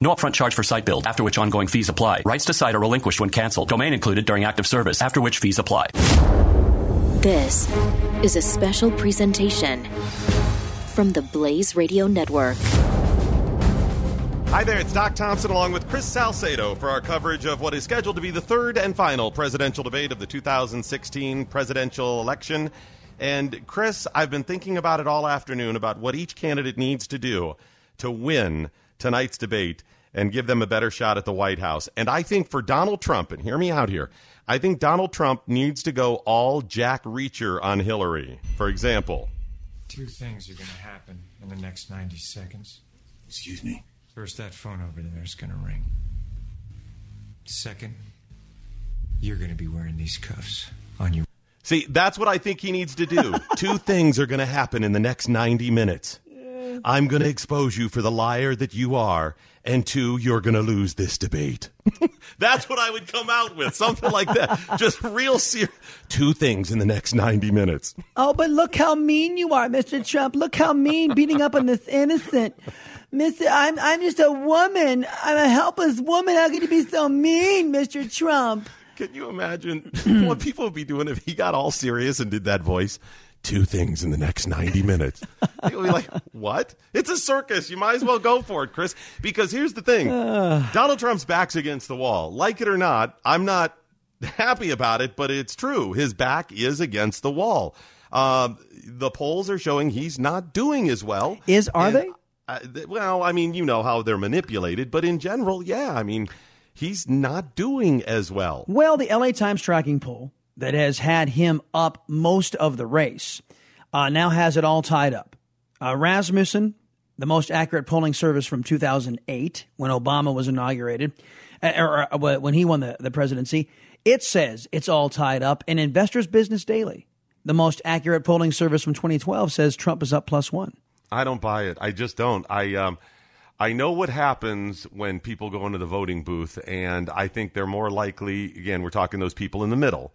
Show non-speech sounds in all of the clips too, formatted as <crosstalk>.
No upfront charge for site build, after which ongoing fees apply. Rights to site are relinquished when canceled. Domain included during active service, after which fees apply. This is a special presentation from the Blaze Radio Network. Hi there, it's Doc Thompson along with Chris Salcedo for our coverage of what is scheduled to be the third and final presidential debate of the 2016 presidential election. And Chris, I've been thinking about it all afternoon about what each candidate needs to do to win tonight's debate and give them a better shot at the White House. And I think for Donald Trump, and hear me out here, I think Donald Trump needs to go all Jack Reacher on Hillary. For example, two things are going to happen in the next 90 seconds. Excuse me. First, that phone over there is going to ring. Second, you're going to be wearing these cuffs on your. See, that's what I think he needs to do. <laughs> Two things are going to happen in the next 90 minutes. I'm going to expose you for the liar that you are, and two, you're going to lose this debate. <laughs> That's what I would come out with, something like that. Just real serious. Two things in the next 90 minutes. Oh, but look how mean you are, Mr. Trump. Look how mean, beating up on this innocent. Mister, I'm I'm just a woman. I'm a helpless woman. How can you be so mean, Mr. Trump? Can you imagine <clears throat> what people would be doing if he got all serious and did that voice? Two things in the next 90 minutes. <laughs> You'll be like, what? It's a circus. You might as well go for it, Chris. Because here's the thing <sighs> Donald Trump's back's against the wall. Like it or not, I'm not happy about it, but it's true. His back is against the wall. Uh, the polls are showing he's not doing as well. Is are And, they? Uh, th- well, I mean, you know how they're manipulated, but in general, yeah. I mean, he's not doing as well. Well, the LA Times tracking poll that has had him up most of the race uh, now has it all tied up. Uh, Rasmussen, the most accurate polling service from 2008 when Obama was inaugurated, uh, or, or when he won the, the presidency, it says it's all tied up. And Investors Business Daily, the most accurate polling service from 2012, says Trump is up plus one. I don't buy it. I just don't. I um, I know what happens when people go into the voting booth, and I think they're more likely. Again, we're talking those people in the middle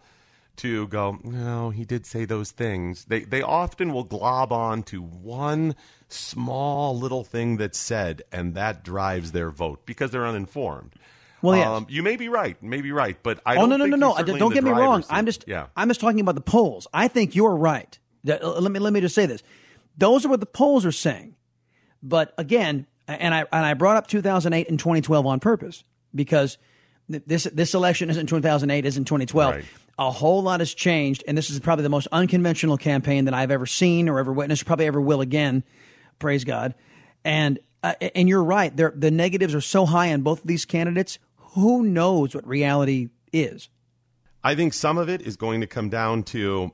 to go. No, he did say those things. They they often will glob on to one small little thing that's said, and that drives their vote because they're uninformed. Well, yes. um, you may be right, may be right, but I don't oh no, no, no, no, don't get me wrong. Seat. I'm just yeah. I'm just talking about the polls. I think you're right. Let me let me just say this. Those are what the polls are saying. But again, and I and I brought up 2008 and 2012 on purpose because this this election isn't 2008, isn't 2012. Right. A whole lot has changed, and this is probably the most unconventional campaign that I've ever seen or ever witnessed, probably ever will again. Praise God. And uh, and you're right. The negatives are so high on both of these candidates. Who knows what reality is? I think some of it is going to come down to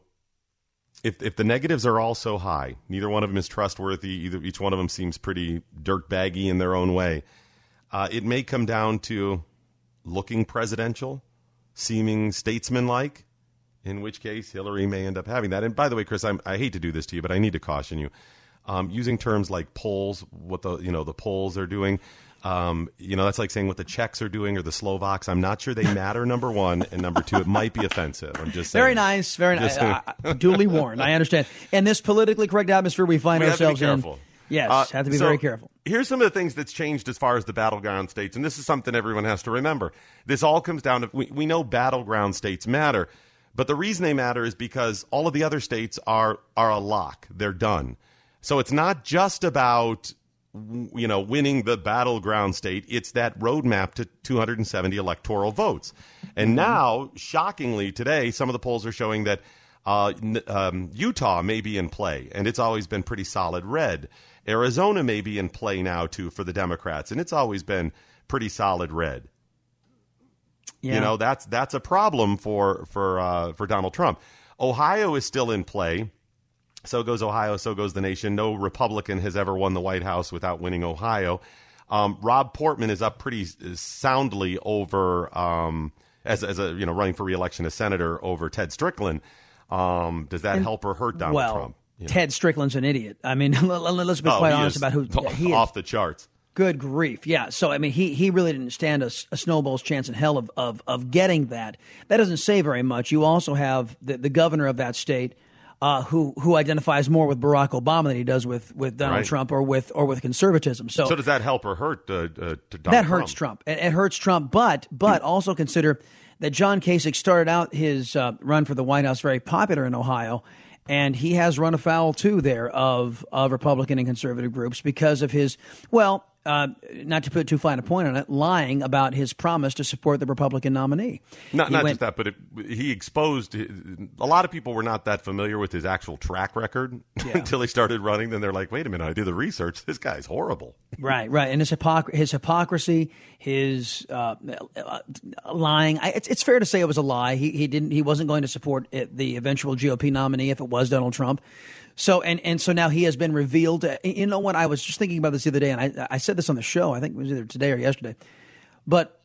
if if the negatives are all so high, neither one of them is trustworthy. Either each one of them seems pretty dirtbaggy in their own way. Uh, it may come down to looking presidential, seeming statesmanlike. In which case, Hillary may end up having that. And by the way, Chris, I'm, I hate to do this to you, but I need to caution you. Um, using terms like polls, what the you know the polls are doing. Um, you know, that's like saying what the Czechs are doing or the Slovaks. I'm not sure they matter. Number one, and number two, it might be offensive. I'm just saying. Very nice, very nice. Uh, duly warned. I understand. In this politically correct atmosphere we find We have to be ourselves in, yes, Uh, have to be so very careful. Here's some of the things that's changed as far as the battleground states, and this is something everyone has to remember. This all comes down to we, we know battleground states matter, but the reason they matter is because all of the other states are are a lock. They're done. So it's not just about you know, winning the battleground state. It's that roadmap to 270 electoral votes. And now, shockingly, today, some of the polls are showing that uh, um, Utah may be in play, and it's always been pretty solid red. Arizona may be in play now, too, for the Democrats, and it's always been pretty solid red. Yeah. You know, that's that's a problem for for uh, for Donald Trump. Ohio is still in play. So goes Ohio, so goes the nation. No Republican has ever won the White House without winning Ohio. Um, Rob Portman is up pretty soundly over um, as, as a you know running for reelection as senator over Ted Strickland. Um, does that and, help or hurt Donald well, Trump? Ted Strickland's an idiot. I mean, <laughs> let's be oh, quite honest about who he is. off the charts. Good grief! Yeah, so I mean, he he really didn't stand a, a, snowball's chance in hell of, of of getting that. That doesn't say very much. You also have the, the governor of that state, uh, who who identifies more with Barack Obama than he does with, with Donald right. Trump or with or with conservatism. So, so does that help or hurt uh, uh, that Trump? hurts Trump. It, it, hurts Trump, but but also consider that John Kasich started out his uh, run for the White House very popular in Ohio, and he has run afoul too there of of Republican and conservative groups because of his well, uh, not to put too fine a point on it, lying about his promise to support the Republican nominee. Not, not went, just that, but it, he exposed a lot of people were not that familiar with his actual track record <laughs> yeah. until he started running. Then they're like, "Wait a minute, I did the research. This guy's horrible." Right, right, and his hypocr- his hypocrisy, his uh, uh, lying. I, it's, it's fair to say it was a lie. He he didn't. He wasn't going to support it, the eventual GOP nominee if it was Donald Trump. So and and so now he has been revealed. Uh, you know what? I was just thinking about this the other day, and I I said this on the show. I think it was either today or yesterday, but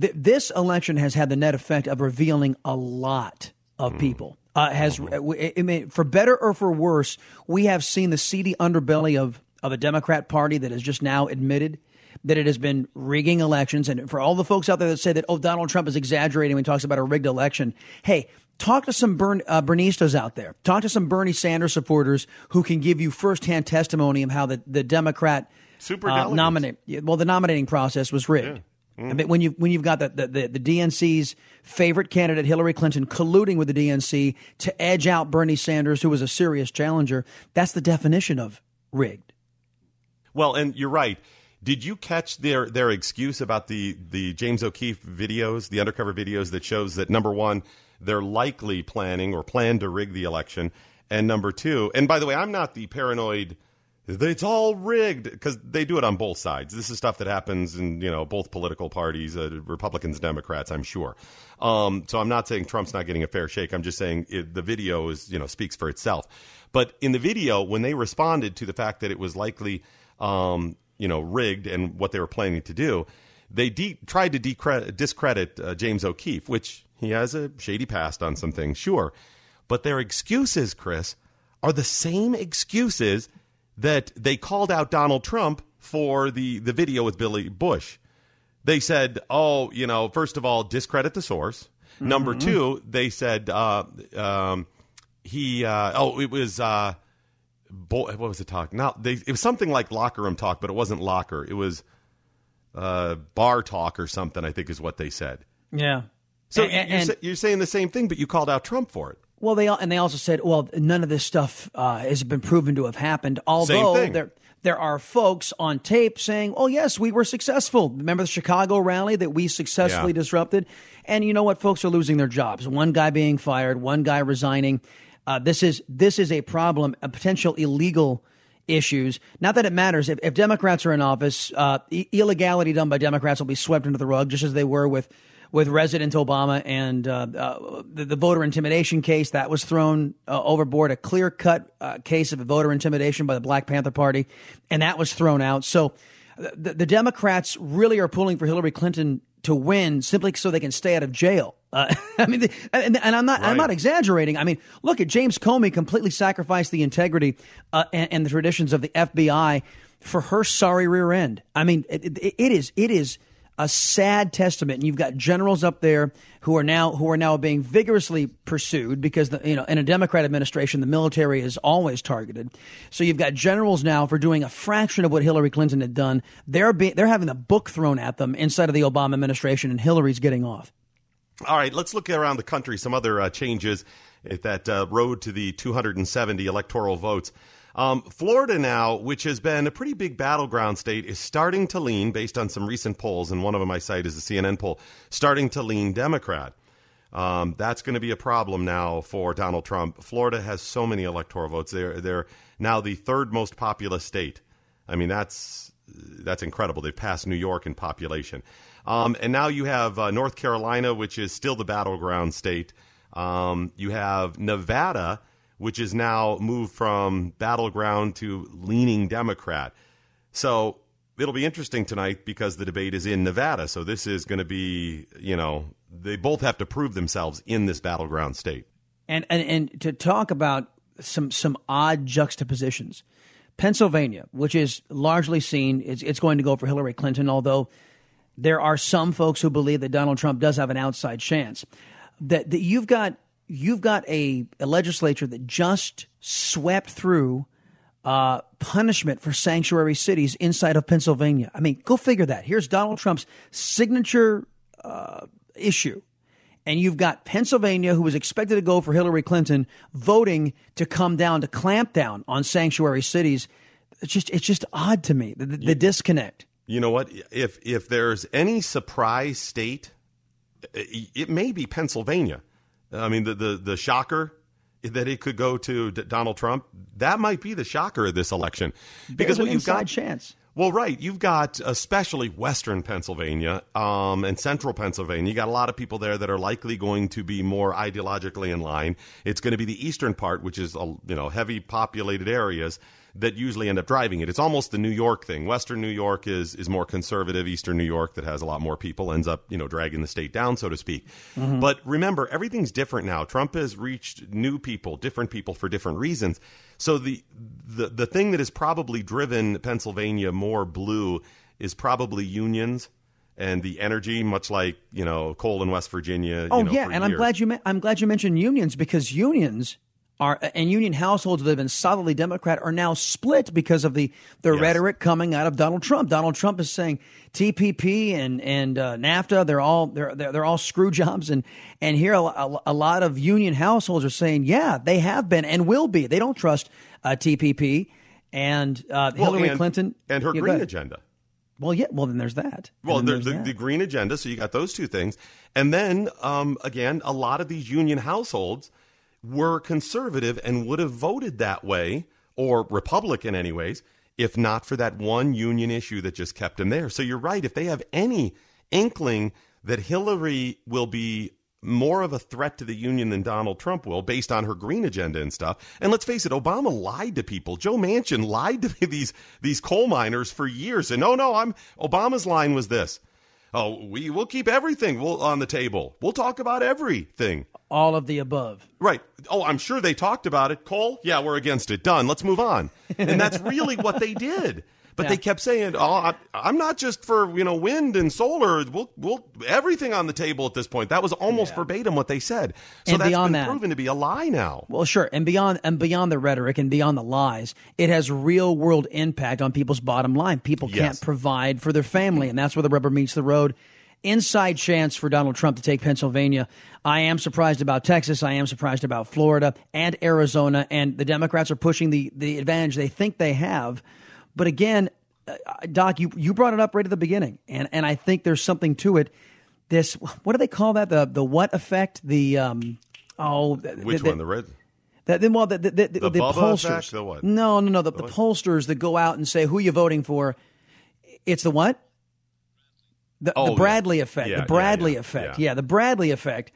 th- this election has had the net effect of revealing a lot of mm. people. Uh, has I mean, for better or for worse, we have seen the seedy underbelly of of a Democrat Party that has just now admitted that it has been rigging elections. And for all the folks out there that say that, oh, Donald Trump is exaggerating when he talks about a rigged election, hey, talk to some Bern, uh, Bernistas out there. Talk to some Bernie Sanders supporters who can give you firsthand testimony of how the, the Democrat super uh, nominate. Well, the nominating process was rigged. Yeah. Mm. I mean, when you when you've got the, the, the, the, DNC's favorite candidate Hillary Clinton colluding with the DNC to edge out Bernie Sanders, who was a serious challenger, that's the definition of rigged. Well, and you're right. Did you catch their their excuse about the the James O'Keefe videos, the undercover videos that shows that number one they're likely planning or plan to rig the election. And number two, and by the way, I'm not the paranoid. It's all rigged because they do it on both sides. This is stuff that happens in you know both political parties, uh, Republicans, Democrats. I'm sure. Um, so I'm not saying Trump's not getting a fair shake. I'm just saying it, the video is you know speaks for itself. But in the video, when they responded to the fact that it was likely um, you know rigged and what they were planning to do, they de- tried to discredit uh, James O'Keefe, which he has a shady past on some things, sure. But their excuses, Chris, are the same excuses that they called out Donald Trump for the, the video with Billy Bush. They said, oh, you know, first of all, discredit the source. Mm-hmm. Number two, they said uh, um, he, uh, oh, it was, uh, bo- what was the talk? Now, they, it was something like locker room talk, but it wasn't locker. It was uh, bar talk or something, I think is what they said. Yeah. So and, you're, you're, saying the same thing, but you called out Trump for it. Well, they and they also said, well, none of this stuff uh, has been proven to have happened. Although there there are folks on tape saying, "Oh, yes, we were successful." Remember the Chicago rally that we successfully yeah. disrupted? And you know what? Folks are losing their jobs. One guy being fired, one guy resigning. Uh, this is this is a problem, a potential illegal issues. Not that it matters. If, if Democrats are in office, uh, illegality done by Democrats will be swept under the rug, just as they were with with resident Obama and uh, uh, the, the, voter intimidation case that was thrown uh, overboard, a clear cut uh, case of voter intimidation by the Black Panther Party, and that was thrown out. So the, the Democrats really are pulling for Hillary Clinton to win simply so they can stay out of jail. Uh, <laughs> I mean, the, and, and, I'm not right. I'm not exaggerating. I mean, look at James Comey completely sacrificed the integrity uh, and, and, the traditions of the FBI for her sorry rear end. I mean, it, it, it is it is a sad testament. And you've got generals up there who are now who are now being vigorously pursued because the, you know in a Democrat administration the military is always targeted. So you've got generals now for doing a fraction of what Hillary Clinton had done. They're be, they're having a book thrown at them inside of the Obama administration, and Hillary's getting off. All right, let's look around the country. Some other uh, changes at that uh, road to the 270 electoral votes. Um, Florida now, which has been a pretty big battleground state, is starting to lean, based on some recent polls, and one of them I cite is the CNN poll, starting to lean Democrat. Um, that's going to be a problem now for Donald Trump. Florida has so many electoral votes. They're they're now the third most populous state. I mean, that's that's incredible. They've passed New York in population. Um, and now you have uh, North Carolina, which is still the battleground state. Um, you have Nevada, which is now moved from battleground to leaning Democrat. So it'll be interesting tonight because the debate is in Nevada. So this is going to be, you know, they both have to prove themselves in this battleground state. And and, and to talk about some some odd juxtapositions. Pennsylvania, which is largely seen, it's, it's going to go for Hillary Clinton, although there are some folks who believe that Donald Trump does have an outside chance. That, that you've got you've got a, a legislature that just swept through uh, punishment for sanctuary cities inside of Pennsylvania. I mean, go figure that. Here's Donald Trump's signature uh, issue. And you've got Pennsylvania, who was expected to go for Hillary Clinton, voting to come down to clamp down on sanctuary cities. It's just it's just odd to me the, the, the disconnect. You know what? If if there's any surprise state, it may be Pennsylvania. I mean, the the, the shocker that it could go to Donald Trump. That might be the shocker of this election because There's what you've got chance. Well, right. You've got especially Western Pennsylvania um, and Central Pennsylvania. You got a lot of people there that are likely going to be more ideologically in line. It's going to be the eastern part, which is a you know heavy populated areas that usually end up driving it. It's almost the New York thing. Western New York is is more conservative. Eastern New York that has a lot more people ends up, you know, dragging the state down, so to speak. Mm-hmm. But remember, everything's different now. Trump has reached new people, different people for different reasons. So the the the thing that has probably driven Pennsylvania more blue is probably unions and the energy, much like you know coal in West Virginia. Oh you know, yeah, and years. I'm glad you I'm glad you mentioned unions because unions are and union households that have been solidly Democrat are now split because of the the yes. rhetoric coming out of Donald Trump. Donald Trump is saying TPP and and uh, NAFTA they're all they're, they're they're all screw jobs and and here a, a, a, lot of union households are saying yeah they have been and will be they don't trust uh, TPP and uh, well, Hillary and, Clinton and her green agenda. Well, yeah. Well, then there's that. Well, there's the, that. the, green agenda. So you got those two things, and then um, again, a lot of these union households were conservative and would have voted that way, or Republican, anyways, if not for that one union issue that just kept him there. So you're right. If they have any inkling that Hillary will be more of a threat to the union than Donald Trump will, based on her green agenda and stuff. And let's face it, Obama lied to people. Joe Manchin lied <laughs> to these these coal miners for years. And no, no, I'm Obama's line was this: Oh, we will keep everything we'll, on the table. We'll talk about everything all of the above. Right. Oh, I'm sure they talked about it. Coal, yeah, we're against it. Done. Let's move on. And that's really what they did. But yeah. they kept saying, "Oh, I, am not just for you know wind and solar. We'll, we'll everything on the table at this point." That was almost yeah. verbatim what they said. So and that's been that, proven to be a lie now. Well, sure, and beyond and beyond the rhetoric and beyond the lies, it has real world impact on people's bottom line. People yes. can't provide for their family, and that's where the rubber meets the road inside chance for Donald Trump to take Pennsylvania. I am surprised about Texas. I am surprised about Florida and Arizona. And the Democrats are pushing the, the advantage they think they have. But again, uh, Doc, you, you brought it up right at the beginning. And, and I think there's something to it. This, what do they call that? The, the what effect? The, um, oh, which the, one? The red? That then, well, the the, the, the, the pollsters. Effect, the what? No, no, no. The, the, the pollsters that go out and say who you voting for. It's the what? The, oh, the Bradley yeah. effect. Yeah, the Bradley yeah, effect. Yeah. the Bradley effect.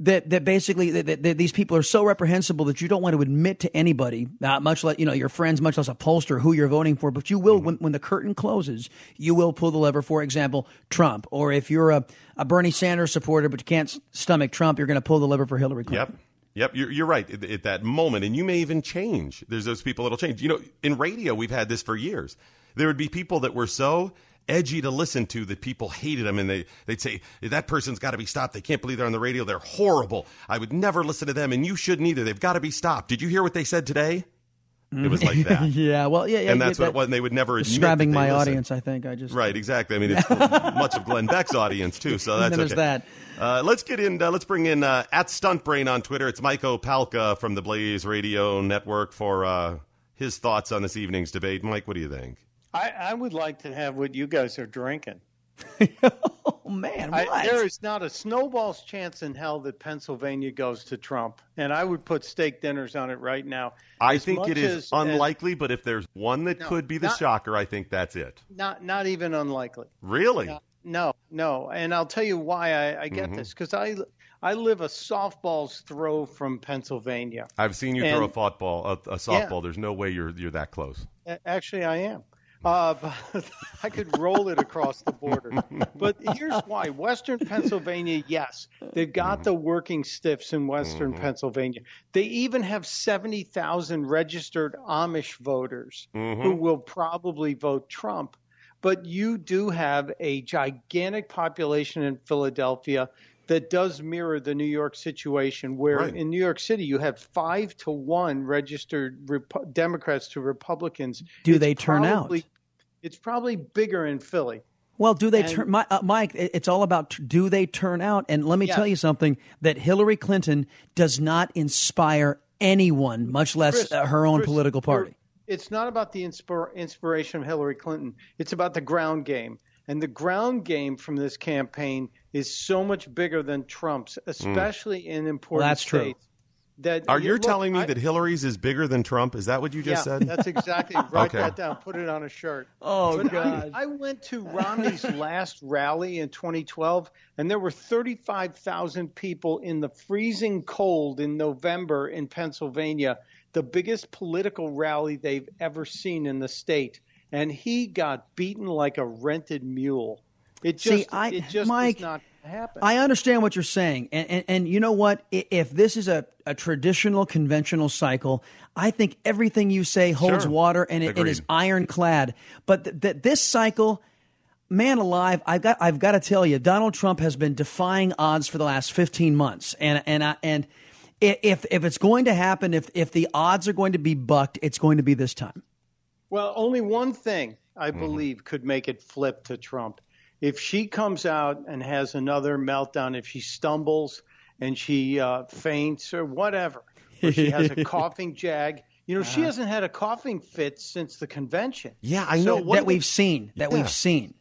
That that basically that, that these people are so reprehensible that you don't want to admit to anybody, uh, much like you know your friends, much less a pollster, who you're voting for. But you will mm-hmm. when when the curtain closes, you will pull the lever. For example, Trump, or if you're a, a Bernie Sanders supporter but you can't stomach Trump, you're going to pull the lever for Hillary Clinton. Yep. Yep, you're, you're right at, at, that moment, and you may even change. There's those people that'll change. You know, in radio, we've had this for years. There would be people that were so edgy to listen to that people hated them and they, they'd say that person's got to be stopped they can't believe they're on the radio they're horrible i would never listen to them and you shouldn't either they've got to be stopped did you hear what they said today it was like that. <laughs> yeah, well, yeah, yeah. And that's what it was. And they would never describing my listen. audience. I think I just right, exactly. I mean, it's <laughs> much of Glenn Beck's audience too. So <laughs> that's there's okay. that. Uh, let's get in. Uh, let's bring in uh, at Stuntbrain on Twitter. It's Mike Opalka from the Blaze Radio Network for uh, his thoughts on this evening's debate. Mike, what do you think? I, I would like to have what you guys are drinking. <laughs> oh man, what? I, there is not a snowball's chance in hell that Pennsylvania goes to Trump, and I would put steak dinners on it right now. I As think it is as- unlikely, but if there's one that No, could be the not- shocker, I think that's it. Not not even unlikely. Really? No, no, no. And I'll tell you why I, I get Mhm. this because I I live a softball's throw from Pennsylvania. I've seen you And- throw a football, a, a Yeah. softball. There's no way you're you're that close. Actually, I am. Uh, <laughs> I could roll it across the border. But here's why: Western Pennsylvania, yes, they've got the working stiffs in Western Pennsylvania. They even have seventy thousand registered Amish voters who will probably vote Trump. But you do have a gigantic population in Philadelphia that does mirror the New York situation, where Right. in New York City you have five to one registered Repu- Democrats to Republicans. Do It's they turn out? It's probably bigger in Philly. Well, do they And- turn, Mi- uh, Mike? It's all about do they turn out? And let me Yes. tell you something: that Hillary Clinton does not inspire anyone, much less Chris, uh, her own Chris, political party. It's not about the inspir- inspiration of Hillary Clinton. It's about the ground game. And the ground game from this campaign is so much bigger than Trump's, especially in important that's true. States. That Are you telling me I- that Hillary's is bigger than Trump? Is that what you just yeah, said? that's exactly. Write Okay. that down. Put it on a shirt. Oh, But God. I, I went to Romney's <laughs> last rally in 2012, and there were 35,000 people in the freezing cold in November in Pennsylvania, the biggest political rally they've ever seen in the state. And he got beaten like a rented mule. It just, See, I- it just Mike, is not going to happen. I understand what you're saying, and and, and you know what? If this is a, a traditional, conventional cycle, I think everything you say holds Sure. water and it, it is ironclad. But th- th- this cycle, man alive, I've got I've got to tell you, Donald Trump has been defying odds for the last 15 months, and and I, and if if it's going to happen, if if the odds are going to be bucked, it's going to be this time. Well, only one thing I Mm-hmm. believe could make it flip to Trump. If she comes out and has another meltdown, if she stumbles and she uh, faints or whatever, or she has a <laughs> coughing jag. You know, she Uh-huh. hasn't had a coughing fit since the convention. Yeah, I So know. That we've seen, that Yeah. we've seen.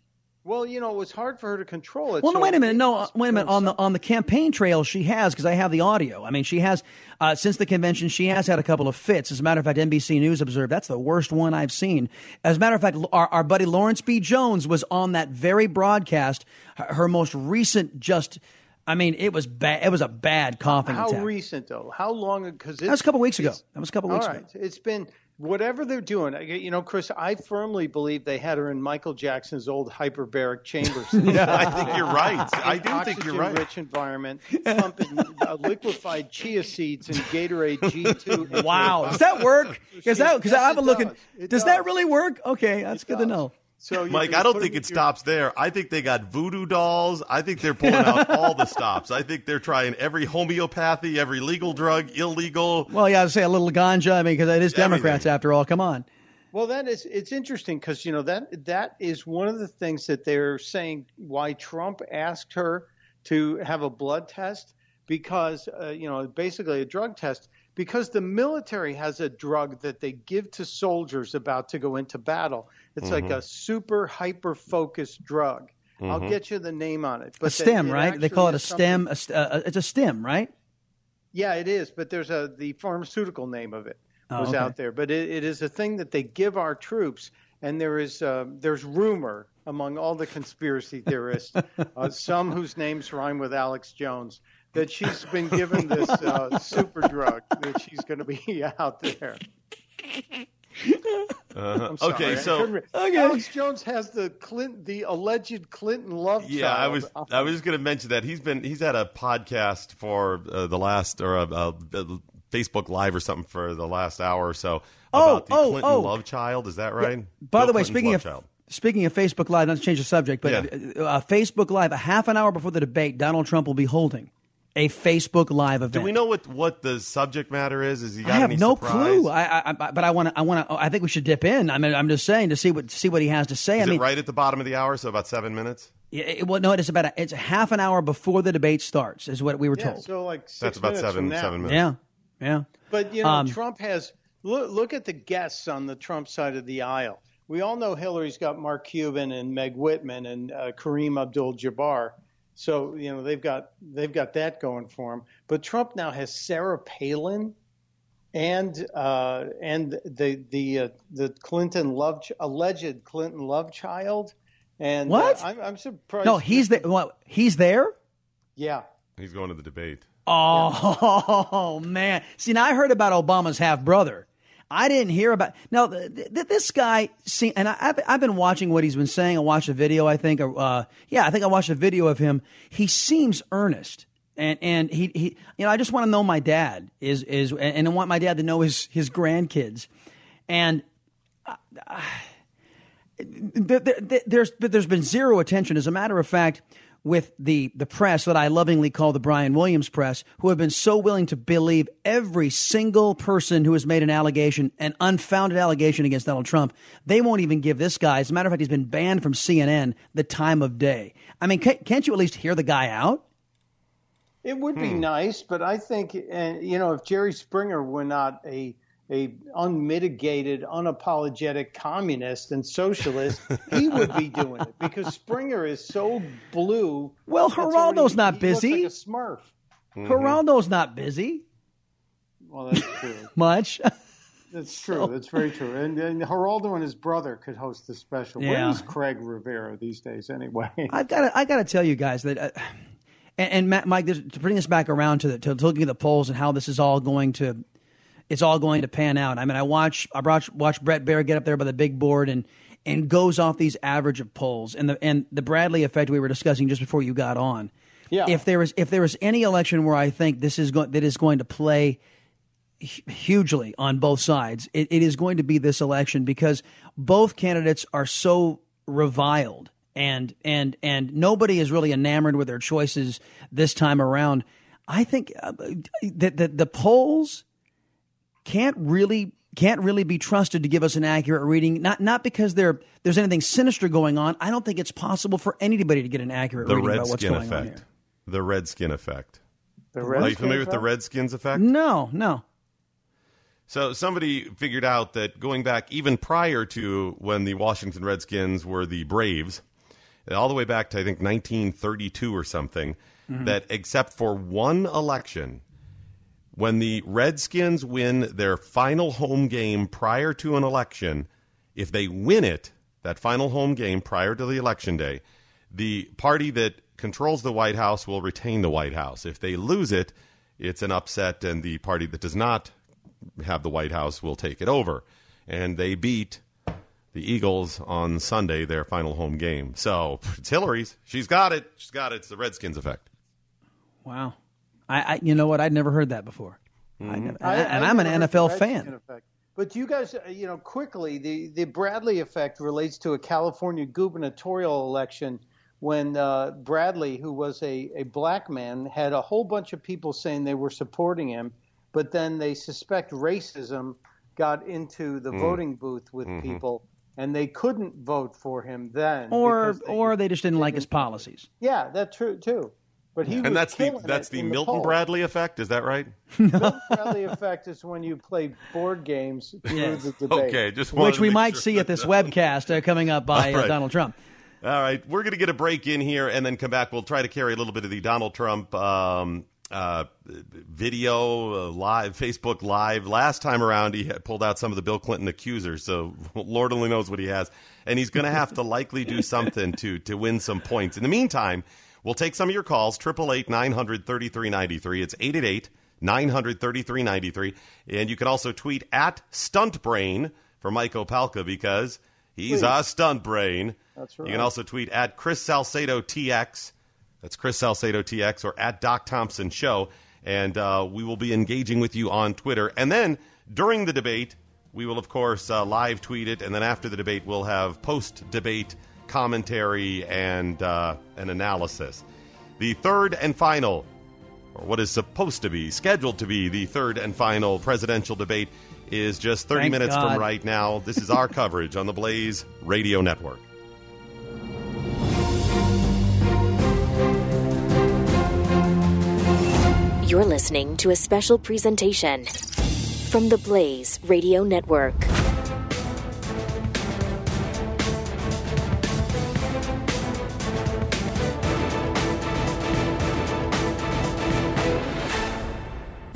Well, you know, it was hard for her to control it. Well, no, so wait a minute. No, wait a minute. On the on the campaign trail, she has because I have the audio. I mean, she has uh, since the convention. She has had a couple of fits. As a matter of fact, NBC News observed that's the worst one I've seen. As a matter of fact, our, our buddy Lawrence B. Jones was on that very broadcast. Her, her most recent, just, I mean, it was bad. It was a bad coughing How attack. recent though? How long? Because that was a couple weeks ago. That was a couple weeks ago. It's been whatever they're doing. You know, Chris, I firmly believe they had her in Michael Jackson's old hyperbaric chambers. <laughs> yeah, I think you're right. <laughs> I do think you're right. Rich environment, pumping uh, liquefied chia seeds and Gatorade G2. <laughs> Wow, does that work? Because that because I've been looking. does. It Does that really work? Okay, that's good to know. So you- Mike, you I don't think them it your- stops there. I think they got voodoo dolls. I think they're pulling out <laughs> all the stops. I think they're trying every homeopathy, every legal drug, illegal. Well, yeah, I'd say a little ganja. I mean, because it is Democrats Everything. after all. Come on. Well, that is it's interesting because you know that that is one of the things that they're saying why Trump asked her to have a blood test because uh, you know basically a drug test because the military has a drug that they give to soldiers about to go into battle. It's like Mm-hmm. a super hyper focused drug. I'll get you the name on it. But A stem, it right? They call it a stem. A, st- uh, it's a stem, right? Yeah, it is, but there's a the pharmaceutical name of it Oh, was okay. out there. But it, it is a thing that they give our troops, and there is uh, there's rumor among all the conspiracy <laughs> theorists, uh, some whose names rhyme with Alex Jones, that she's been given this uh, <laughs> super drug that she's going to be <laughs> out there. Uh-huh. Okay, so couldn't Alex Jones has the Clinton, the alleged Clinton love yeah, I child. was I was just going to mention that he's been he's had a podcast for uh, the last or a, a, a Facebook Live or something for the last hour or so Oh, about the oh, Clinton oh. love child. Is that right? By Bill the way, Clinton's speaking of child. speaking of Facebook Live, not to change the subject, but Yeah. uh, Facebook Live, a half an hour before the debate, Donald Trump will be holding a Facebook Live event. Do we know what what the subject matter is? Is he got I have any no surprise? clue. I, I, I, but I want to. I want to. I think we should dip in. I mean, I'm just saying to see what see what he has to say. Is I mean, it right at the bottom of the hour? So about seven minutes. Yeah, it, well, no, it's about a, it's a half an hour before the debate starts, is what we were yeah, told. so like six That's about seven seven minutes. Yeah, yeah. But you know, Um, Trump has look, look at the guests on the Trump side of the aisle. We all know Hillary's got Mark Cuban and Meg Whitman and uh, Kareem Abdul-Jabbar. So you know they've got they've got that going for him. But Trump now has Sarah Palin and uh, and the the uh, the Clinton love alleged Clinton love child. And uh, What? I'm, I'm surprised. No, he's there. What? He's there. Yeah. He's going to the debate. Oh <laughs> man! See, now I heard about Obama's half brother. I didn't hear about now. Th- th- this guy, see, and I, I've, I've been watching what he's been saying. I watched a video. I think, uh, yeah, I think I watched a video of him. He seems earnest, and and he, he you know, I just want to know my dad is is, and I want my dad to know his his grandkids, and. Uh, there, there's there's been zero attention. As a matter of fact, with the the press that I lovingly call the Brian Williams press, who have been so willing to believe every single person who has made an allegation, an unfounded allegation against Donald Trump, they won't even give this guy. As a matter of fact, he's been banned from CNN the time of day. I mean, can't, can't you at least hear the guy out? It would be nice, but I think, uh, you know, if Jerry Springer were not a a unmitigated, unapologetic communist and socialist, he would be doing it because Springer is so blue. Well, that's Geraldo's already- not he busy. Looks like a Smurf. Geraldo's not busy Well, that's true. <laughs> much. That's true. That's very true. And, and Geraldo and his brother could host the special. Yeah. Where's Craig Rivera these days, anyway? <laughs> I've got to, I got to tell you guys that, uh, and, and Matt, Mike, this, to bring this back around to, the, to looking at the polls and how this is all going to, it's all going to pan out. I mean, I watch, I watch, watch Bret Baier get up there by the big board and and goes off these average of polls and the and the Bradley effect we were discussing just before you got on. Yeah. If there is if there is any election where I think this is going that is going to play hugely on both sides. It, it is going to be this election because both candidates are so reviled and and and nobody is really enamored with their choices this time around. I think uh, that the, the polls can't really can't really be trusted to give us an accurate reading. Not not because there there's anything sinister going on. I don't think it's possible for anybody to get an accurate The reading about what's Redskin going on here. effect. The Redskin effect. The Are you Redskin familiar with the effect? Redskins effect? No, no. So somebody figured out that going back even prior to when the Washington Redskins were the Braves, all the way back to I think 1932 or something, mm-hmm. that except for one election, when the Redskins win their final home game prior to an election, if they win it, that final home game prior to the election day, the party that controls the White House will retain the White House. If they lose it, it's an upset, and the party that does not have the White House will take it over. And they beat the Eagles on Sunday, their final home game. So <laughs> it's Hillary's. She's got it. She's got it. It's the Redskins effect. Wow. I, I you know what? I'd never heard that before. I never, I- and I I'm an never heard the NFL fan. effect. But you guys, uh, you know, quickly, the, the Bradley effect relates to a California gubernatorial election when uh, Bradley, who was a, a black man, had a whole bunch of people saying they were supporting him, but then they suspect racism got into Mm. the voting booth with Mm-hmm. people, and they couldn't vote for him then. Or they- or they just didn't like his policies. yeah, that's true too. But he And was that's the killing that's the Milton polls. Bradley effect. Is that right? <laughs> Milton Bradley effect is when you play board games Yes. the. Okay, just wanted Which we might sure. see at this webcast uh, coming up by All uh. Donald Trump. All right, we're going to get a break in here and then come back. We'll try to carry a little bit of the Donald Trump um, uh, video uh, live, Facebook Live. Last time around, he had pulled out some of the Bill Clinton accusers, so <laughs> Lord only knows what he has, and he's going to have to likely do something to to win some points. In the meantime, we'll take some of your calls. Triple eight nine hundred thirty three ninety three. It's eight eight eight nine hundred thirty three ninety three, and you can also tweet at Stuntbrain for Mike Opalka because. He's a stunt brain. That's right. You can also tweet at Chris Salcedo TX. That's Chris Salcedo TX or at Doc Thompson Show. And uh, we will be engaging with you on Twitter. And then during the debate, we will, of course, uh, live tweet it. And then after the debate, we'll have post debate commentary and uh, an analysis. The third and final, or what is supposed to be, scheduled to be the third and final presidential debate, is just 30 Thank minutes God. from right now. This is our <laughs> coverage on the Blaze Radio Network. You're listening to a special presentation from the Blaze Radio Network.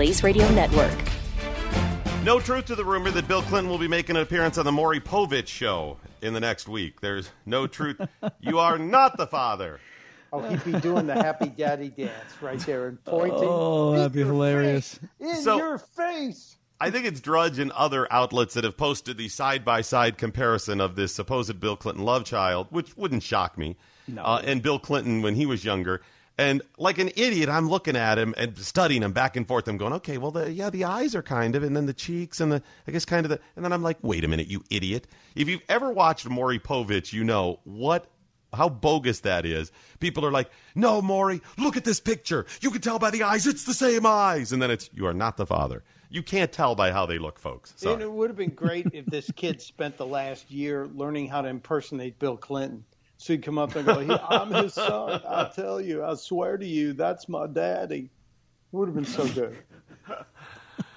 Blaze Radio Network. No truth to the rumor that Bill Clinton will be making an appearance on the Maury Povich show in the next week. There's no truth. you are not the father. Oh, he'd be doing the happy daddy dance right there and pointing. Oh, that'd be hilarious. In So- your face. I think it's Drudge and other outlets that have posted the side by side comparison of this supposed Bill Clinton love child, which wouldn't shock me, No. uh, and Bill Clinton when he was younger. And like an idiot, I'm looking at him and studying him back and forth. I'm going, okay, well, the, yeah, the eyes are kind of, and then the cheeks and the, I guess, kind of the, and then I'm like, wait a minute, you idiot. If you've ever watched Maury Povich, you know what, how bogus that is. People are like, no, Maury, look at this picture. You can tell by the eyes, it's the same eyes. And then it's, you are not the father. You can't tell by how they look, folks. And it would have been great if this kid spent the last year learning how to impersonate Bill Clinton. So he'd come up and go, I'm his son. I tell you, I swear to you, that's my daddy. It would have been so good.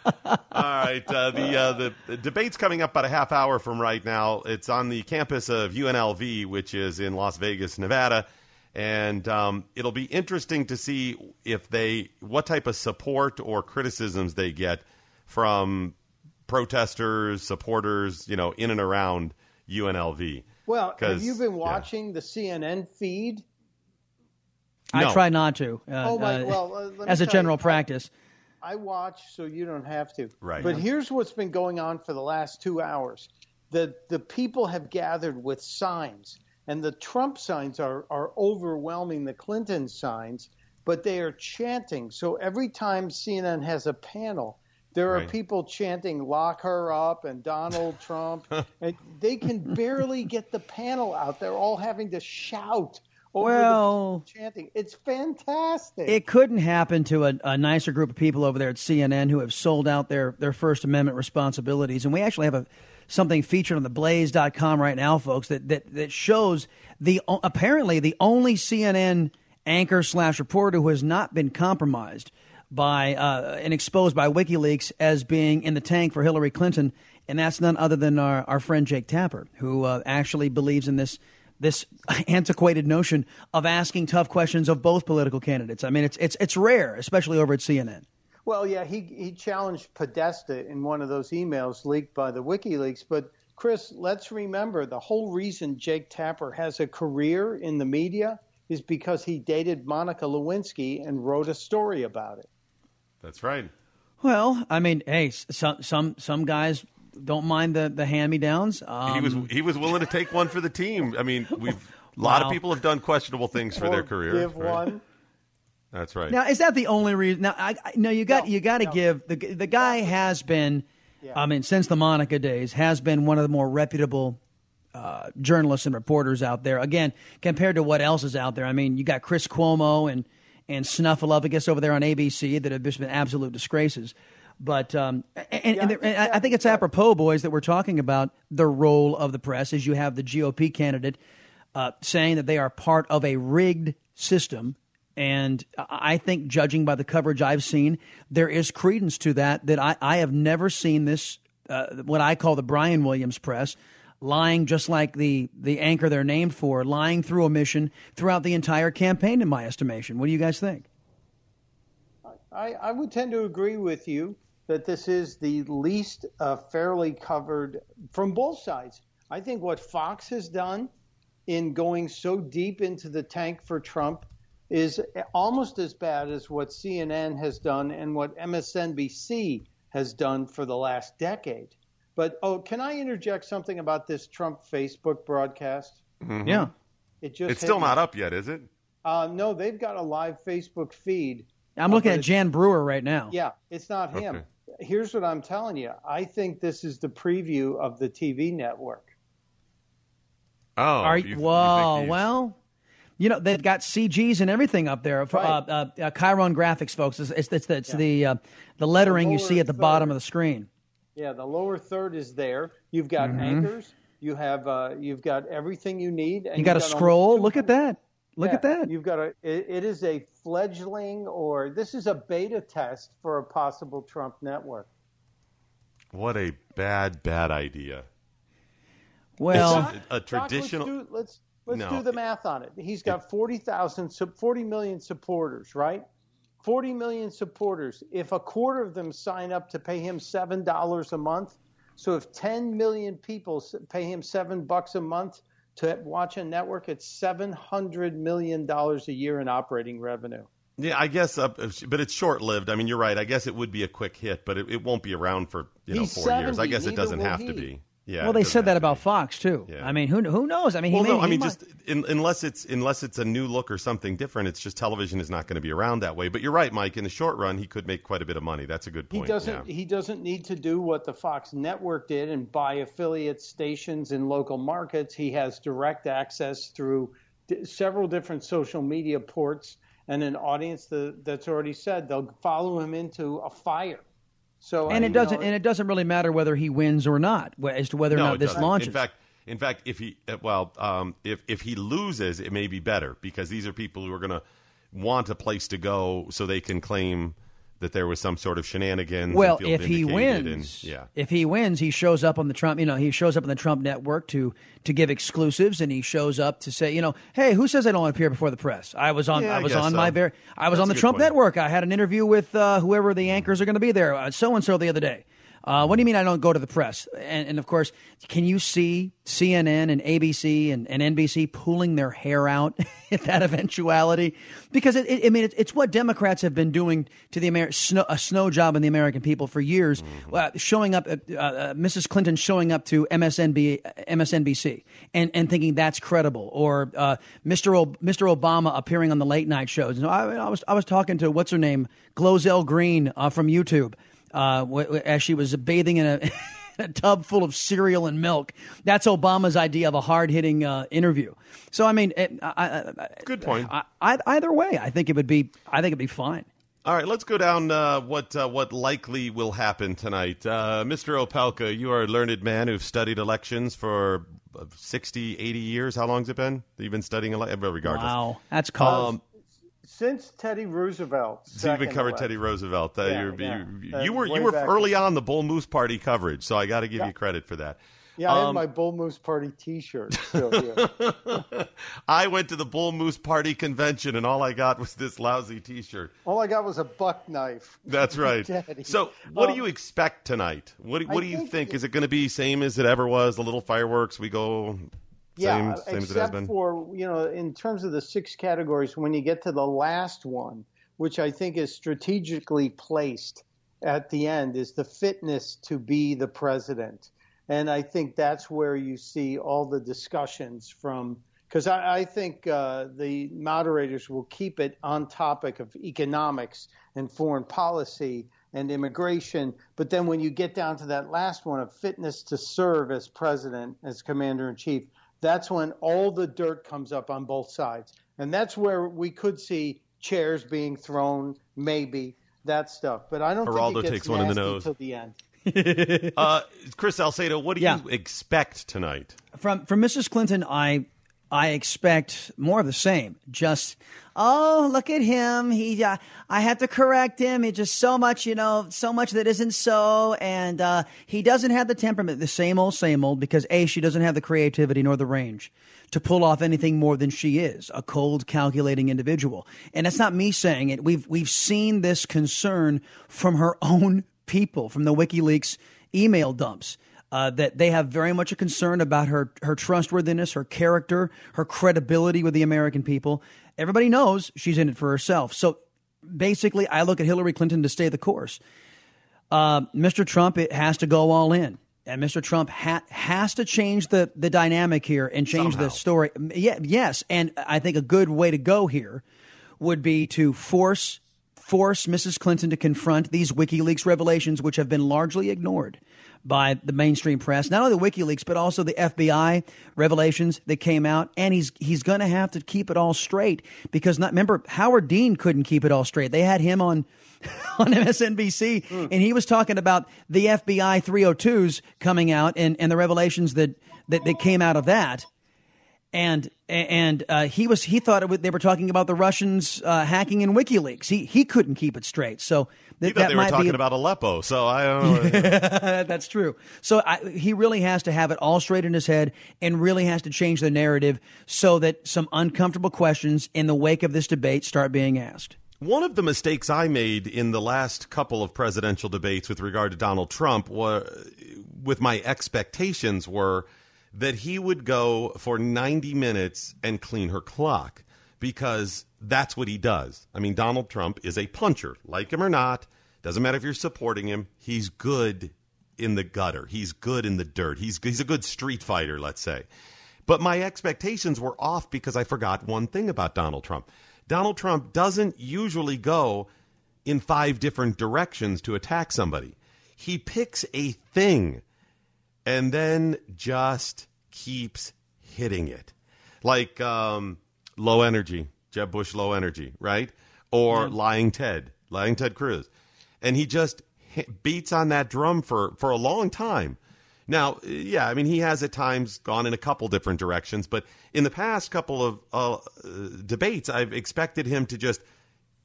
All right, uh, the, uh, the debate's coming up about a half hour from right now. It's on the campus of UNLV, which is in Las Vegas, Nevada, and um, it'll be interesting to see if they what type of support or criticisms they get from protesters, supporters, you know, in and around UNLV. Well, have you been yeah. watching the CNN feed? I try not to. Uh, Oh, my- uh, well, uh, as a general you, I- practice. I watch so you don't have to. Right. But here's what's been going on for the last two hours. The the people have gathered with signs, and the Trump signs are, are overwhelming the Clinton signs, but they are chanting. So every time CNN has a panel, there are Right. people chanting "Lock her up" and Donald Trump, <laughs> and they can barely get the panel out. They're all having to shout over Well- the chanting. It's fantastic. It couldn't happen to a, a nicer group of people over there at CNN who have sold out their, their First Amendment responsibilities. And we actually have a something featured on the blaze.com right now, folks, that, that, that shows the apparently the only CNN anchor slash reporter who has not been compromised by uh, and exposed by WikiLeaks as being in the tank for Hillary Clinton. And that's none other than our, our friend Jake Tapper, who uh, actually believes in this this <laughs> antiquated notion of asking tough questions of both political candidates. I mean, it's it's it's rare, especially over at CNN. Well, yeah, he he challenged Podesta in one of those emails leaked by the WikiLeaks. But Chris, let's remember the whole reason Jake Tapper has a career in the media is because he dated Monica Lewinsky and wrote a story about it. That's right. Well, I mean, hey, some some some guys don't mind the the hand me downs. Um, he was he was willing to take one for the team. I mean, we've <laughs> a lot Wow. of people have done questionable things for Or their career. Give right? one. That's right. Now, is that the only reason? Now, I, I no, you got No, you got to no. give the the guy has been, Yeah. I mean, since the Monica days, has been one of the more reputable uh, journalists and reporters out there. Again, compared to what else is out there, I mean, you got Chris Cuomo and and Snuffleupagus over there on ABC that have just been absolute disgraces. But um, and, Yeah, I there- think and I, think it's apropos, boys, that we're talking about the role of the press. As you have the GOP candidate uh, saying that they are part of a rigged system. And I I think, judging by the coverage I've seen, there is credence to that. That I, I have never seen this, uh, what I call the Brian Williams press, lying just like the the anchor they're named for, lying through omission throughout the entire campaign. In my estimation, what do you guys think? I, I would tend to agree with you that this is the least uh, fairly covered from both sides. I think what Fox has done in going so deep into the tank for Trump is almost as bad as what CNN has done and what MSNBC has done for the last decade. But oh, can I interject something about this Trump Facebook broadcast? Mhm. Yeah. It just It's still me. not up yet, is it? Uh, no, they've got a live Facebook feed. I'm looking at Jan Brewer right now. Yeah, it's not him. Okay. Here's what I'm telling you. I think this is the preview of the TV network. Oh, Are you- you, you whoa, well, you know they've got CGs and everything up there. For, Right. uh, uh, uh, Chyron Graphics, folks. It's, it's, it's, it's the uh, the lettering you see at the third. bottom of the screen. Yeah, the lower third is there. You've got Mhm. anchors. You have uh, you've got everything you need. And You got to you've scroll. Look at that. Look Yeah, at that. You've got a. It, it is a fledgling, or this is a beta test for a possible Trump network. What a bad, bad idea. Well, It's a, a traditional. Doc, let's do, let's, let's No. do the math on it. He's got 40,000, so 40 million supporters, right? 40 million supporters. If a quarter of them sign up to pay him $7 a month, so if 10 million people pay him 7 bucks a month to watch a network, it's 700 million dollars a year in operating revenue. Yeah, I guess, uh, but it's short lived. I mean, you're right. I guess it would be a quick hit, but it, it won't be around for you know He's four years. I 70, guess it doesn't have to be. Yeah. well, they said that about. Fox too. Yeah. I mean, who who knows? I mean, he well, may, no, I mean, might- just in, unless it's unless it's a new look or something different, it's just television is not going to be around that way. But you're right, Mike. In the short run, he could make quite a bit of money. That's a good point. He point. doesn't. yeah. He doesn't need to do what the Fox network did and buy affiliate stations in local markets. He has direct access through d- several different social media ports and an audience that, that's already said they'll follow him into a fire. So and uh, it doesn't know, and it doesn't really matter whether he wins or not as to whether or no, not this doesn't. launches. In fact, in fact, if he uh, well, um, if if he loses, it may be better because these are people who are going to want a place to go so they can claim that there was some sort of shenanigans. well, if he wins, and, yeah. if he wins, he shows up on the Trump. You know, he shows up on the Trump network to to give exclusives, and he shows up to say, you know, hey, who says I don't want to appear before the press? I was on. Yeah, I was on so. my very. I was That's on the Trump point. network. I had an interview with uh, whoever the anchors are going to be there, so and so the other day. Uh, what do you mean I don't go to the press? And, and of course, can you see CNN and ABC and, and NBC pulling their hair out <laughs> at that eventuality? Because it, it, I mean, it's, it's what Democrats have been doing to the Ameri- snow, a snow job in the American people for years. Mm-hmm. Uh, showing up, uh, uh, Mrs. Clinton showing up to MSNB, MSNBC and, and thinking that's credible, or uh, Mr. O, Mr. Obama appearing on the late night shows. You know, I, I was I was talking to what's her name, Glozell Green uh, from YouTube uh, w- w- as she was bathing in a, <laughs> a tub full of cereal and milk. That's Obama's idea of a hard hitting uh, interview. So I mean, it, I, I, Good point. I, I, either way, I think it would be. I think it'd be fine. All right, let's go down uh, what uh, what likely will happen tonight. Uh, Mr. Opelka, you are a learned man who've studied elections for uh, 60, 80 years. How long's it been that you've been studying elections? Regardless. Wow, that's called. Um, since Teddy Roosevelt. been covering election. Teddy Roosevelt. Uh, Yeah, yeah. You, Uh, you were way you were early on the Bull Moose Party coverage, so I got to give Yeah. you credit for that. Yeah, I have Um, my Bull Moose Party T-shirt still here. <laughs> I went to the Bull Moose Party convention, and all I got was this lousy T-shirt. All I got was a buck knife. <laughs> That's right. So, what Um, do you expect tonight? What what do you think think? it- Is it going to be same as it ever was? The little fireworks we go Yeah, same, same it has except for you know, in terms of the six categories, when you get to the last one, which I think is strategically placed at the end, is the fitness to be the president, and I think that's where you see all the discussions from. Because I, I think uh, the moderators will keep it on topic of economics and foreign policy and immigration. But then when you get down to that last one of fitness to serve as president, as commander in chief, that's when all the dirt comes up on both sides. And that's where we could see chairs being thrown, maybe that stuff. But I don't Geraldo think it gets takes one in the nose. till the end. <laughs> uh, Chris Salcedo, what do Yeah. you expect tonight? from from Mrs. Clinton, I I expect more of the same. Just, oh, look at him. He, uh, I have to correct him. It's just so much, you know, so much that isn't so. And uh, he doesn't have the temperament, the same old, same old, because A, she doesn't have the creativity nor the range to pull off anything more than she is a cold, calculating individual. And that's not me saying it. We've, we've seen this concern from her own people, from the WikiLeaks email dumps uh, that they have very much a concern about her her trustworthiness, her character, her credibility with the American people. Everybody knows she's in it for herself. So basically, I look at Hillary Clinton to stay the course. Uh, Mr. Trump, it has to go all in. And Mr. Trump ha- has to change the, the dynamic here and change Somehow. the story. Yeah, yes, and I think a good way to go here would be to force force Mrs. Clinton to confront these WikiLeaks revelations, which have been largely ignored by the mainstream press, not only the WikiLeaks, but also the FBI revelations that came out. And he's he's going to have to keep it all straight because not remember Howard Dean couldn't keep it all straight. They had him on <laughs> on MSNBC, hmm. and he was talking about the FBI 302s coming out and, and the revelations that, that that came out of that and and uh, he was he thought it was, they were talking about the Russians uh, hacking in WikiLeaks. He he couldn't keep it straight. So He th- thought that they were might talking be, about Aleppo, so I don't know. <laughs> That's true. So I, he really has to have it all straight in his head and really has to change the narrative so that some uncomfortable questions in the wake of this debate start being asked. One of the mistakes I made in the last couple of presidential debates with regard to Donald Trump were, with my expectations were that he would go for 90 minutes and clean her clock because that's what he does. I mean, Donald Trump is a puncher, like him or not. Doesn't matter if you're supporting him. He's good in the gutter. He's good in the dirt. He's he's a good street fighter, let's say. But my expectations were off because I forgot one thing about Donald Trump. Donald Trump doesn't usually go in five different directions to attack somebody. He picks a thing and then just keeps hitting it. Like um, low energy, Jeb Bush low energy, right? Or lying Ted, lying Ted Cruz. And he just hit, beats on that drum for, for a long time. Now, yeah, I mean, he has at times gone in a couple different directions, but in the past couple of uh, debates, I've expected him to just,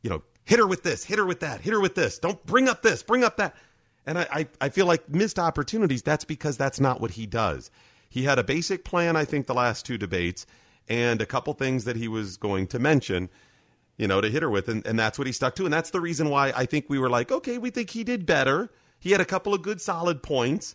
you know, hit her with this, hit her with that, hit her with this. Don't bring up this, bring up that. And I, I, I feel like missed opportunities. That's because that's not what he does. He had a basic plan, I think, the last two debates, and a couple things that he was going to mention, you know, to hit her with, and, and that's what he stuck to. And that's the reason why I think we were like, okay, we think he did better. He had a couple of good, solid points,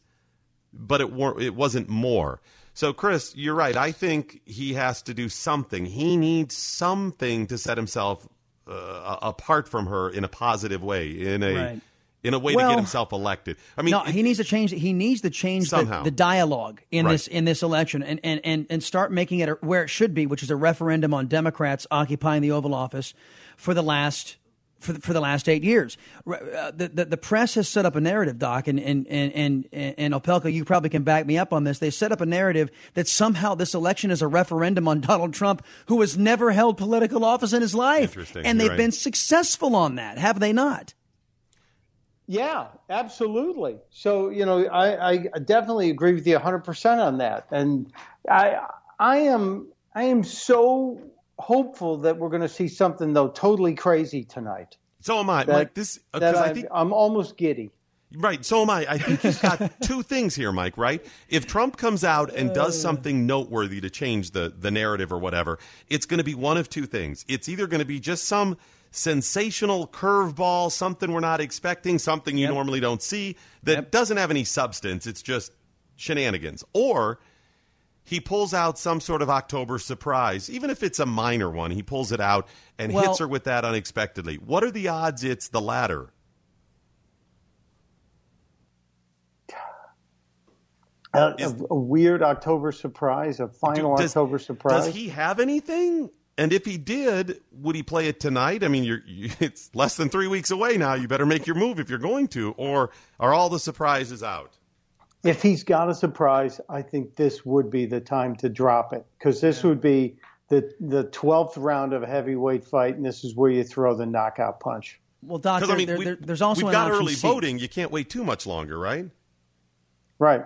but it were, it wasn't more. So, Chris, you're right. I think he has to do something. He needs something to set himself uh, apart from her in a positive way, in a Right. In a way to get himself elected. I mean, no, he needs to change. He needs to change the, the dialogue in Right. this in this election, and, and and and start making it where it should be, which is a referendum on Democrats occupying the Oval Office for the last. For the, for the last eight years, uh, the, the the press has set up a narrative, Doc, and and and and and Opelka, you probably can back me up on this. They set up a narrative that somehow this election is a referendum on Donald Trump, who has never held political office in his life, Interesting. and You're they've right. been successful on that, have they not? Yeah, absolutely. So you know, I, I definitely agree with you 100 percent on that, and I I am I am so hopeful that we're going to see something though totally crazy tonight. so am I, That, Mike. This uh, because I think I'm almost giddy. Right. So am I. I think he's got <laughs> two things here, Mike, right? If Trump comes out and does uh. something noteworthy to change the, the narrative or whatever, it's going to be one of two things. It's either going to be just some sensational curveball, something we're not expecting, something you normally don't see that doesn't have any substance. It's just shenanigans. Or he pulls out some sort of October surprise, even if it's a minor one. He pulls it out and Well- hits her with that unexpectedly. What are the odds it's the latter? A, a, a weird October surprise, a final Does- October surprise. Does he have anything? And if he did, would he play it tonight? I mean, you're, you, <laughs> it's less than three weeks away now. You better make your move if you're going to, or are all the surprises out? if he's got a surprise, I think this would be the time to drop it because this would be the the twelfth round of a heavyweight fight, and this is where you throw the knockout punch. Well, Doc, there, I mean, there- we, there- there's also we've an got early C. voting. You can't wait too much longer, right? Right.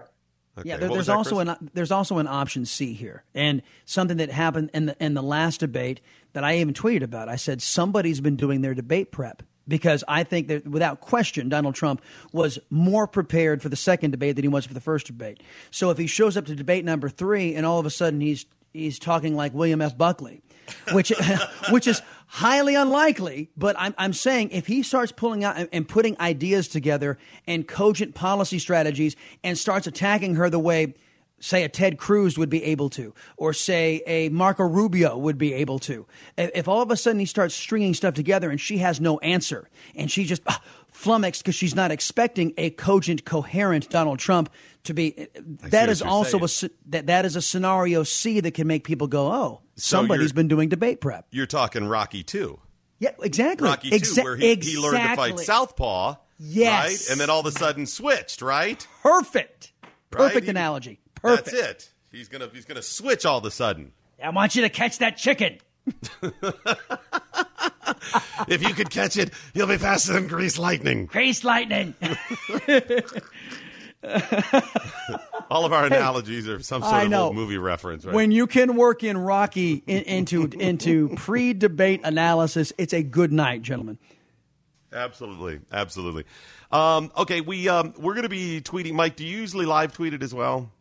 Okay. Yeah, there, there's also Chris? an there's also an option C here, and something that happened in the in the last debate that I even tweeted about. I said somebody's been doing their debate prep because I think that without question Donald Trump was more prepared for the second debate than he was for the first debate. So if he shows up to debate number three and all of a sudden he's he's talking like William F. Buckley, which <laughs> which is highly unlikely. But I'm I'm saying if he starts pulling out and, putting ideas together and cogent policy strategies and starts attacking her the way. Say a Ted Cruz would be able to, or say a Marco Rubio would be able to. If if all of a sudden he starts stringing stuff together and she has no answer, and she just ah, flummoxed because she's not expecting a cogent, coherent Donald Trump to be. That is also saying. a that that is a scenario C that can make people go, oh, So somebody's been doing debate prep. You're talking Rocky too. Yeah, exactly. Rocky Exa- where he, he learned to fight southpaw. Yes. Right? And then all of a sudden switched, right? Perfect. Perfect He- analogy. Perfect. That's it. He's gonna he's gonna switch all of a sudden. I want you to catch that chicken. <laughs> if you could catch it, you'll be faster than grease lightning. Grease lightning. <laughs> <laughs> All of our analogies are some sort of old movie reference, right? When you can work in Rocky in, into into pre-debate analysis, it's a good night, gentlemen. Absolutely, absolutely. Um, okay, we um, we're going to be tweeting. Mike, do you usually live tweet it as well?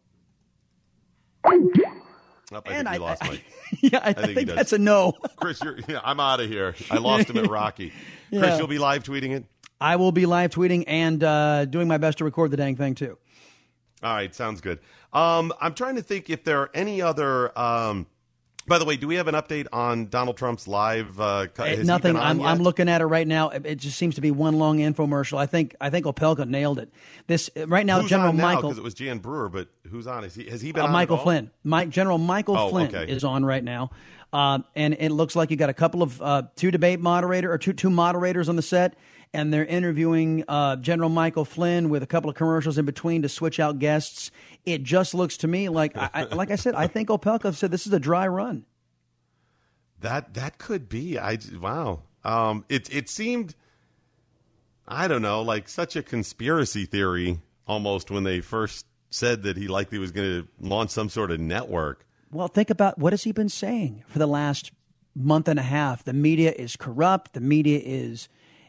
Oh, I think And I- lost I- Mike. <laughs> Yeah, I, I I think he think does. that's a no. <laughs> Chris, you're, yeah, I'm out of here. I lost him at Rocky. <laughs> Chris, you'll be live tweeting it. I will be live tweeting and uh, doing my best to record the dang thing too. All right, sounds good. Um, I'm trying to think if there are any other. Um, by the way, do we have an update on Donald Trump's live? Uh, co- Nothing. I'm. I'm looking at it right now. It, just seems to be one long infomercial. I think I think Opelka nailed it. This right now, Who's General now? Michael Because it was Jan Brewer, but who's on? Is he, has he been uh, on? Michael? Flynn. Mike General Michael Oh, Flynn okay. is on right now, uh, and it looks like you got a couple of uh, two debate moderator or two two moderators on the set, and they're interviewing uh, General Michael Flynn with a couple of commercials in between to switch out guests. It just looks to me like, I, I, like I said, I think Opelka said this is a dry run. That that could be. I wow. Um, it it seemed. I don't know, like such a conspiracy theory almost when they first said that he likely was going to launch some sort of network. Well, think about what has he been saying for the last month and a half? The media is corrupt. The media is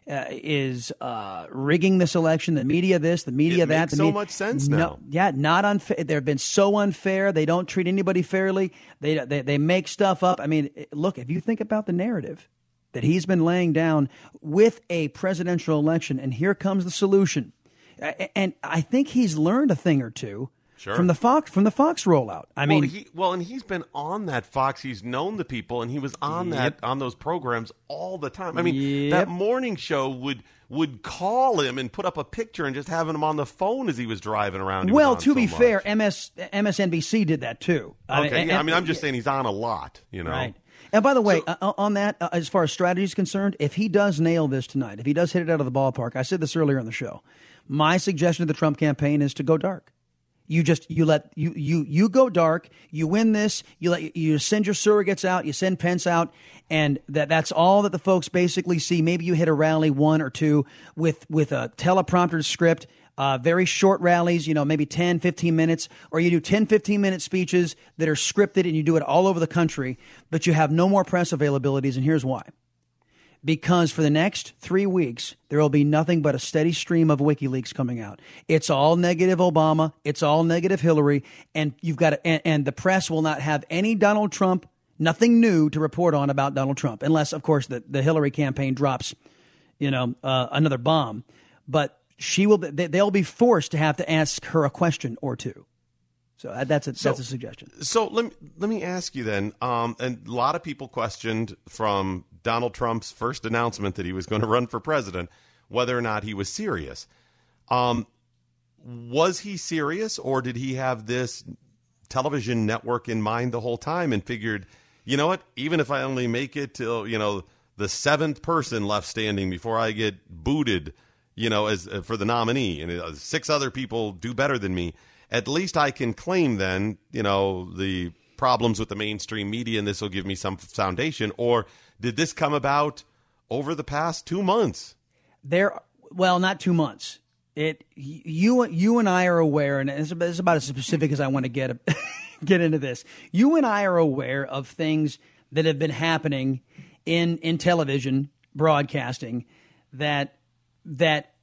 uh, is uh, rigging this election. The media this, the media It that. makes the so much sense No, now. yeah, not unfair. They've been so unfair. They don't treat anybody fairly. They they they make stuff up. I mean, look, if you think about the narrative that he's been laying down with a presidential election, and here comes the solution. And I think he's learned a thing or two Sure. from the Fox from the Fox rollout. I mean, well, he, well, and he's been on that Fox. He's known the people, and he was on that on those programs all the time. I mean, Yep. that morning show would would call him and put up a picture and just having him on the phone as he was driving around. He Well, to so be much. fair, MS MSNBC did that too. okay. and- yeah, I mean, I'm just saying he's on a lot. You know, Right. And by the way, uh, on that, uh, as far as strategy is concerned, if he does nail this tonight, if he does hit it out of the ballpark, I said this earlier in the show. My suggestion to the Trump campaign is to go dark. You just you let you you you go dark. You win this. You let you send your surrogates out. You send Pence out, and that that's all that the folks basically see. Maybe you hit a rally one or two with with a teleprompter script uh, very short rallies, you know, maybe 10, 15 minutes, or you do 10, 15 minute speeches that are scripted and you do it all over the country, but you have no more press availabilities. And here's why. Because for the next three weeks, there will be nothing but a steady stream of WikiLeaks coming out. It's all negative Obama. It's all negative Hillary. And you've got to, and, and the press will not have any Donald Trump, nothing new to report on about Donald Trump, unless, of course, the, the Hillary campaign drops, you know, uh, another bomb. But she will, they, they'll be forced to have to ask her a question or two. So uh, that's a, that's a suggestion. So let me let me ask you then. Um, and a lot of people questioned from Donald Trump's first announcement that he was going to run for president whether or not he was serious. Um, was he serious, or did he have this television network in mind the whole time and figured, you know what, even if I only make it till you know the seventh person left standing before I get booted, you know, as uh, for the nominee, and uh, six other people do better than me, at least I can claim then, you know, the problems with the mainstream media, and this will give me some foundation. Or did this come about over the past two months? There, well, not two months. it you you and I are aware, and it's about, as specific as I want to get <laughs> get into this. You and I are aware of things that have been happening in in television broadcasting that that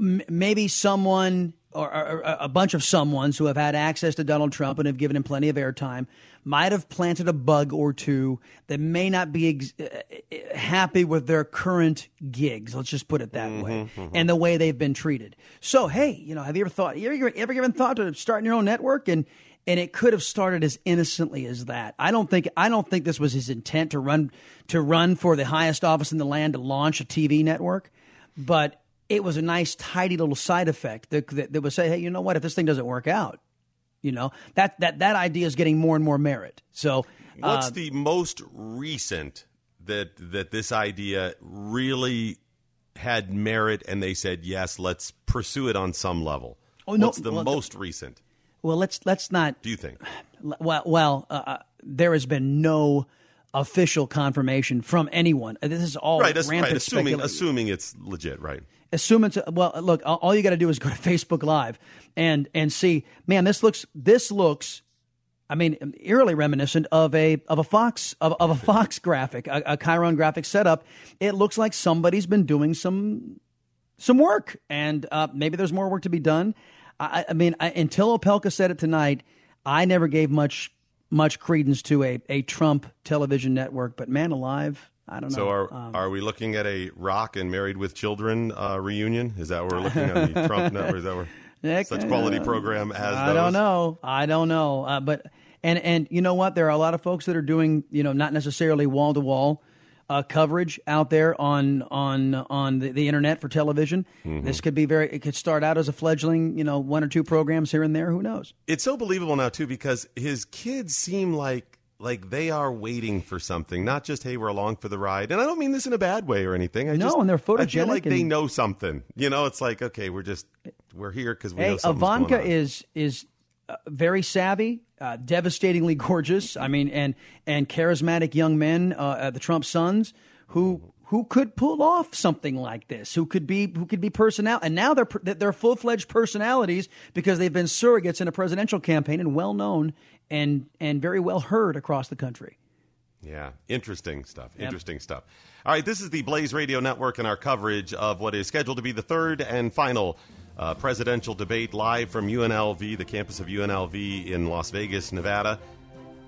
m- maybe someone or, or, or, a bunch of someones who have had access to Donald Trump and have given him plenty of airtime might have planted a bug or two that may not be ex- uh, uh, happy with their current gigs. Let's just put it that mm-hmm, way, mm-hmm. and the way they've been treated. So, hey, you know, have you ever thought? You ever, ever given thought to starting your own network and? And it could have started as innocently as that. I don't think I don't think this was his intent to run to run for the highest office in the land to launch a TV network, but it was a nice, tidy little side effect that, that, that would say, hey, you know what? If this thing doesn't work out, you know that that that idea is getting more and more merit. So, what's uh, the most recent that that this idea really had merit, and they said yes, let's pursue it on some level? Oh, no, what's the well, most recent? Well, let's let's not. Do you think? <sighs> Well, well, uh, uh there has been no official confirmation from anyone. This is all right. Rampant right assuming assuming it's legit, right? Assume it's well. Look, all you got to do is go to <laughs> Facebook Live and and see. Man, this looks this looks. I mean, eerily reminiscent of a of a Fox of, of a Fox <laughs> graphic, a, a Chyron graphic setup. It looks like somebody's been doing some some work, and uh, maybe there's more work to be done. I, I mean, I, until Opelka said it tonight, I never gave much much credence to a, a Trump television network. But man alive, I don't know. So are um, are we looking at a Rock and Married with Children uh, reunion? Is that what we're looking at the Trump network? Is that where <laughs> such quality program as I don't know. I don't know. Uh, but and and you know what? There are a lot of folks that are doing you know not necessarily wall to wall coverage out there on on on the, the internet for television. Mm-hmm. This could be very. It could start out as a fledgling, you know, one or two programs here and there. Who knows? It's so believable now too because his kids seem like like they are waiting for something, not just hey, we're along for the ride. And I don't mean this in a bad way or anything. I no, just, and they're photogenic. I feel like and, they know something. You know, it's like okay, we're just we're here because we hey, know Ivanka is is uh, very savvy, uh, devastatingly gorgeous. I mean, and and charismatic young men, uh, the Trump sons, who who could pull off something like this, who could be who could be personnel, and now they're they're full fledged personalities because they've been surrogates in a presidential campaign and well known and and very well heard across the country. Yeah, interesting stuff. Yep. Interesting stuff. All right, this is the Blaze Radio Network and our coverage of what is scheduled to be the third and final uh, presidential debate live from UNLV, the campus of UNLV in Las Vegas, Nevada.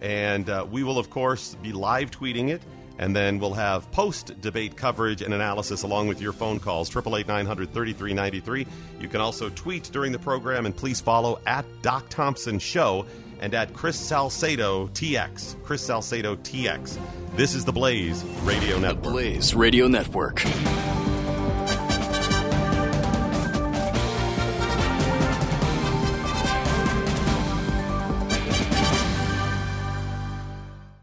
And uh, we will, of course, be live tweeting it. And then we'll have post debate coverage and analysis along with your phone calls, 888 You can also tweet during the program, and please follow at Doc Thompson Show and at Chris Salcedo TX. Chris Salcedo TX. This is the Blaze Radio Network. The Blaze Radio Network.